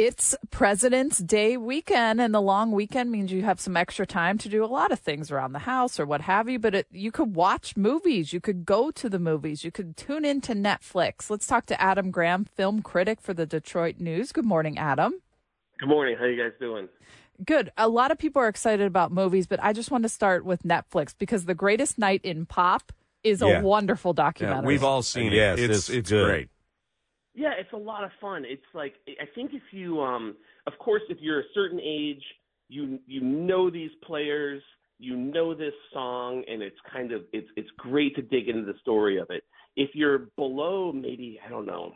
It's President's Day weekend, and the long weekend means you have some extra time to do a lot of things around the house or what have you. But it, you could watch movies, you could go to the movies, you could tune into Netflix. Let's talk to Adam Graham, film critic for the Detroit News. Good morning, Adam. Good morning. How you guys doing? Good. A lot of people are excited about movies, but I just want to start with Netflix because The Greatest Night in Pop is Yeah. a wonderful Yeah, documentary. we've all seen Yes, it. It's it's it's good. great. Yeah, it's a lot of fun. It's like I think if you, um, of course, if you're a certain age, you you know these players, you know this song, and it's kind of it's it's great to dig into the story of it. If you're below maybe I don't know,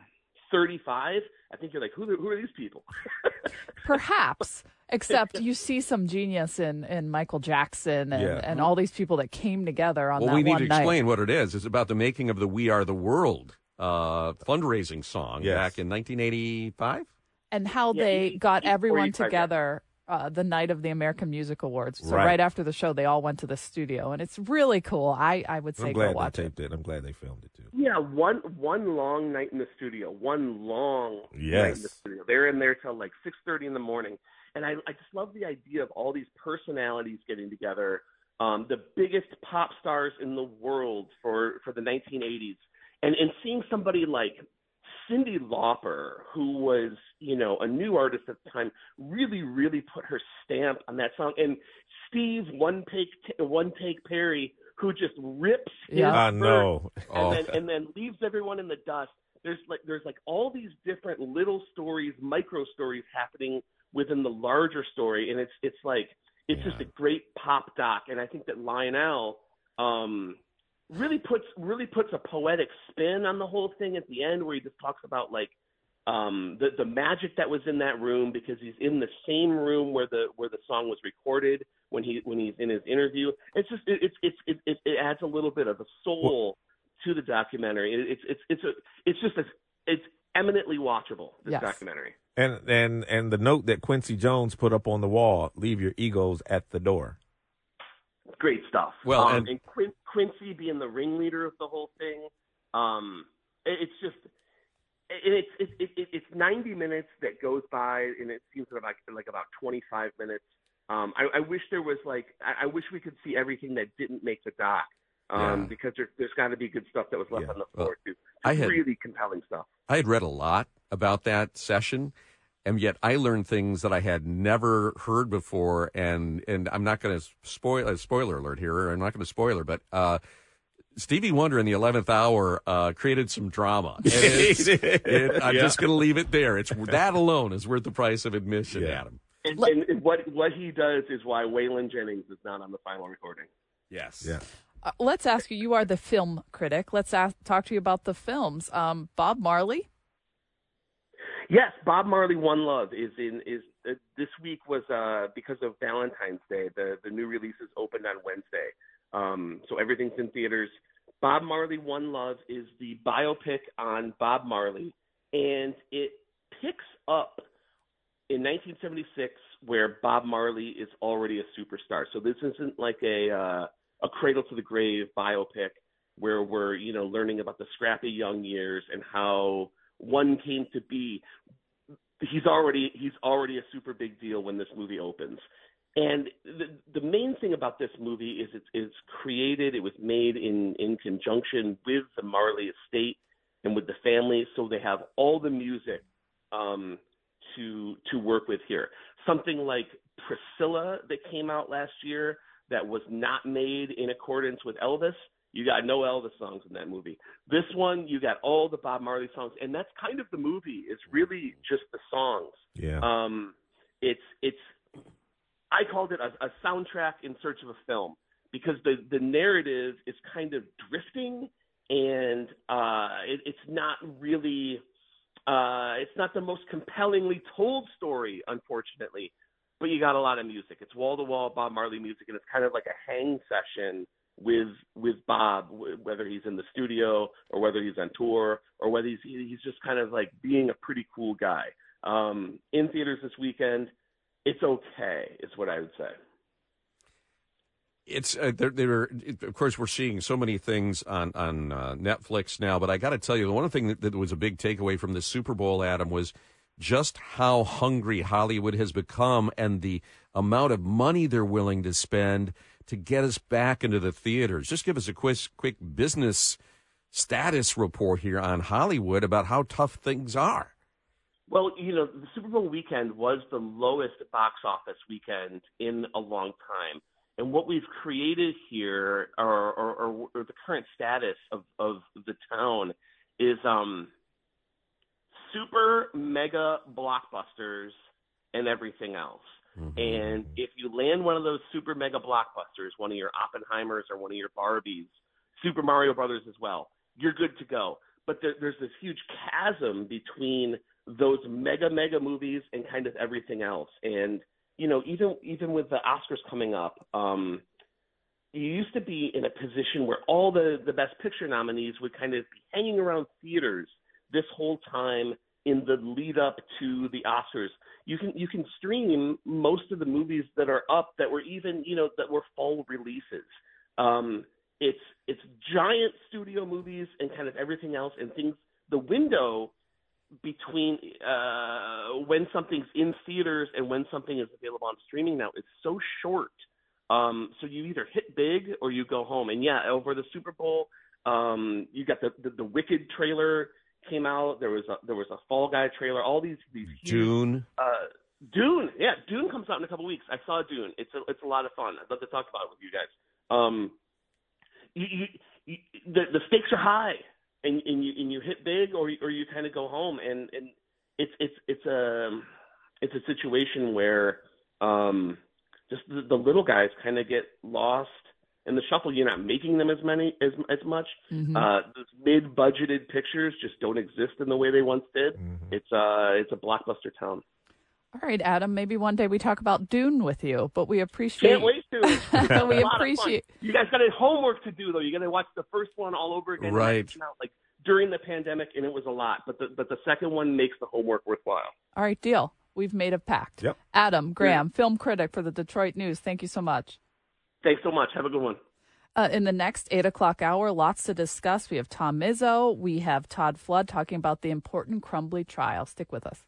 35, I think you're like who who are these people? Perhaps, except you see some genius in, in Michael Jackson and, Yeah. and all these people that came together on that podcast. Well, that we need one to night. explain what it is. It's about the making of the "We Are the World" uh, fundraising song Yes. back in 1985. and how Yeah, they he- got he- everyone together uh, the night of the American Music Awards. So right. Right. after the show, they all went to the studio, and it's really cool. I, I would say I'm glad they watch it. taped it. I'm glad they filmed it too. Yeah, one one long night in the studio, one long night in the Yes. studio. They're in there till like six thirty in the morning, and I I just love the idea of all these personalities getting together, um, the biggest pop stars in the world for for the 1980s, and and seeing somebody like Cyndi Lauper, who was you know a new artist at the time, really really put her stamp on that song, and Steve One Take One Take Perry, who just rips his Yeah. I verse know. and Oh. then and then leaves everyone in the dust. There's like there's like all these different little stories, micro stories happening within the larger story, and it's it's like it's just a great pop doc. And I think that Lionel um, really puts really puts a poetic spin on the whole thing at the end, where he just talks about like um the the magic that was in that room because he's in the same room where the where the song was recorded when he when he's in his interview it's just it, it's it's it, it, it adds a little bit of a soul to the documentary it, it's it's it's a it's just a, it's eminently watchable this Yes. documentary And and and the note that Quincy Jones put up on the wall: "Leave your egos at the door." great stuff Well, um, and- and, Quin- Quincy being the ringleader of the whole thing um it, it's just and it's it, it, it, it's 90 minutes that goes by, and it seems like like about 25 minutes. Um, I, I wish there was like I, I wish we could see everything that didn't make the doc, um, Yeah. because there, there's got to be good stuff that was left Yeah. on the Well, floor too. I had- really compelling stuff. I had read a lot about that session, and yet I learned things that I had never heard before. And and I'm not going to spoil a spoiler alert here. I'm not going to spoiler, but uh, Stevie Wonder in the eleventh hour uh, created some drama. And it- I'm Yeah. just going to leave it there. It's that alone is worth the price of admission, Yeah. Adam. And, and, and what what he does is why Waylon Jennings is not on the final recording. Yes. Yeah. Uh, let's ask you. You are the film critic. Let's ask, talk to you about the films. Um, Bob Marley. Yes, Bob Marley One Love is in is uh, this week was uh because of Valentine's Day. The the new releases opened on Wednesday. Um so everything's in theaters. Bob Marley One Love is the biopic on Bob Marley and it picks up in 1976 where Bob Marley is already a superstar. So this isn't like a uh a cradle to the grave biopic where we're, you know, learning about the scrappy young years and how one came to be he's already he's already a super big deal when this movie opens. And the the main thing about this movie is it's it's created it was made in in conjunction with the Marley estate and with the family. So they have all the music um to to work with here. Something like Priscilla that came out last year that was not made in accordance with Elvis you got no Elvis songs in that movie. This one, you got all the Bob Marley songs, and that's kind of the movie. It's really just the songs. Yeah. Um, it's it's. I called it a, a soundtrack in search of a film because the the narrative is kind of drifting, and uh, it, it's not really. Uh, it's not the most compellingly told story, unfortunately, but you got a lot of music. It's wall to wall Bob Marley music, and it's kind of like a hang session with with Bob, whether he's in the studio or whether he's on tour or whether he's he's just kind of like being a pretty cool guy. Um, in theaters this weekend, it's okay, is what I would say. It's uh, there. There, of course, we're seeing so many things on on uh, Netflix now. But I got to tell you, the one thing that, that was a big takeaway from the Super Bowl, Adam, was just how hungry Hollywood has become and the amount of money they're willing to spend to get us back into the theaters. Just give us a quick, quick business status report here on Hollywood about how tough things are. Well, you know, the Super Bowl weekend was the lowest box office weekend in a long time. And what we've created here, or, or, or, or the current status of, of the town, is um, super mega blockbusters and everything else. Mm-hmm. And if you land one of those super mega blockbusters, one of your Oppenheimers or one of your Barbies, Super Mario Brothers as well, you're good to go. But there, there's this huge chasm between those mega mega movies and kind of everything else. And you know, even even with the Oscars coming up, um, you used to be in a position where all the the Best Picture nominees would kind of be hanging around theaters this whole time in the lead up to the Oscars. You can you can stream most of the movies that are up that were even you know that were fall releases. Um, it's it's giant studio movies and kind of everything else and things. The window between uh, when something's in theaters and when something is available on streaming now is so short. Um, so you either hit big or you go home. And yeah, over the Super Bowl, um, you got the, the the Wicked trailer came out. There was a there was a Fall Guy trailer. All these these huge, Dune. Uh, Dune, yeah, Dune comes out in a couple weeks. I saw Dune. It's a it's a lot of fun. I'd love to talk about it with you guys. Um, you, you, you the the stakes are high, and and you and you hit big, or or you kind of go home, and and it's it's it's a it's a situation where um just the, the little guys kind of get lost in the shuffle. You're not making them as many as as much. Mm-hmm. Uh, those mid-budgeted pictures just don't exist in the way they once did. Mm-hmm. It's uh it's a blockbuster town. All right, Adam. Maybe one day we talk about Dune with you, but we appreciate. Can't wait to. we appreciate. You guys got a homework to do though. You got to watch the first one all over again. Right. Like during the pandemic, and it was a lot. But the but the second one makes the homework worthwhile. All right, deal. We've made a pact. Yep. Adam Graham, yeah. film critic for the Detroit News. Thank you so much. Thanks so much. Have a good one. Uh, in the next eight o'clock hour, lots to discuss. We have Tom Mizzo. We have Todd Flood talking about the important Crumbley trial. Stick with us.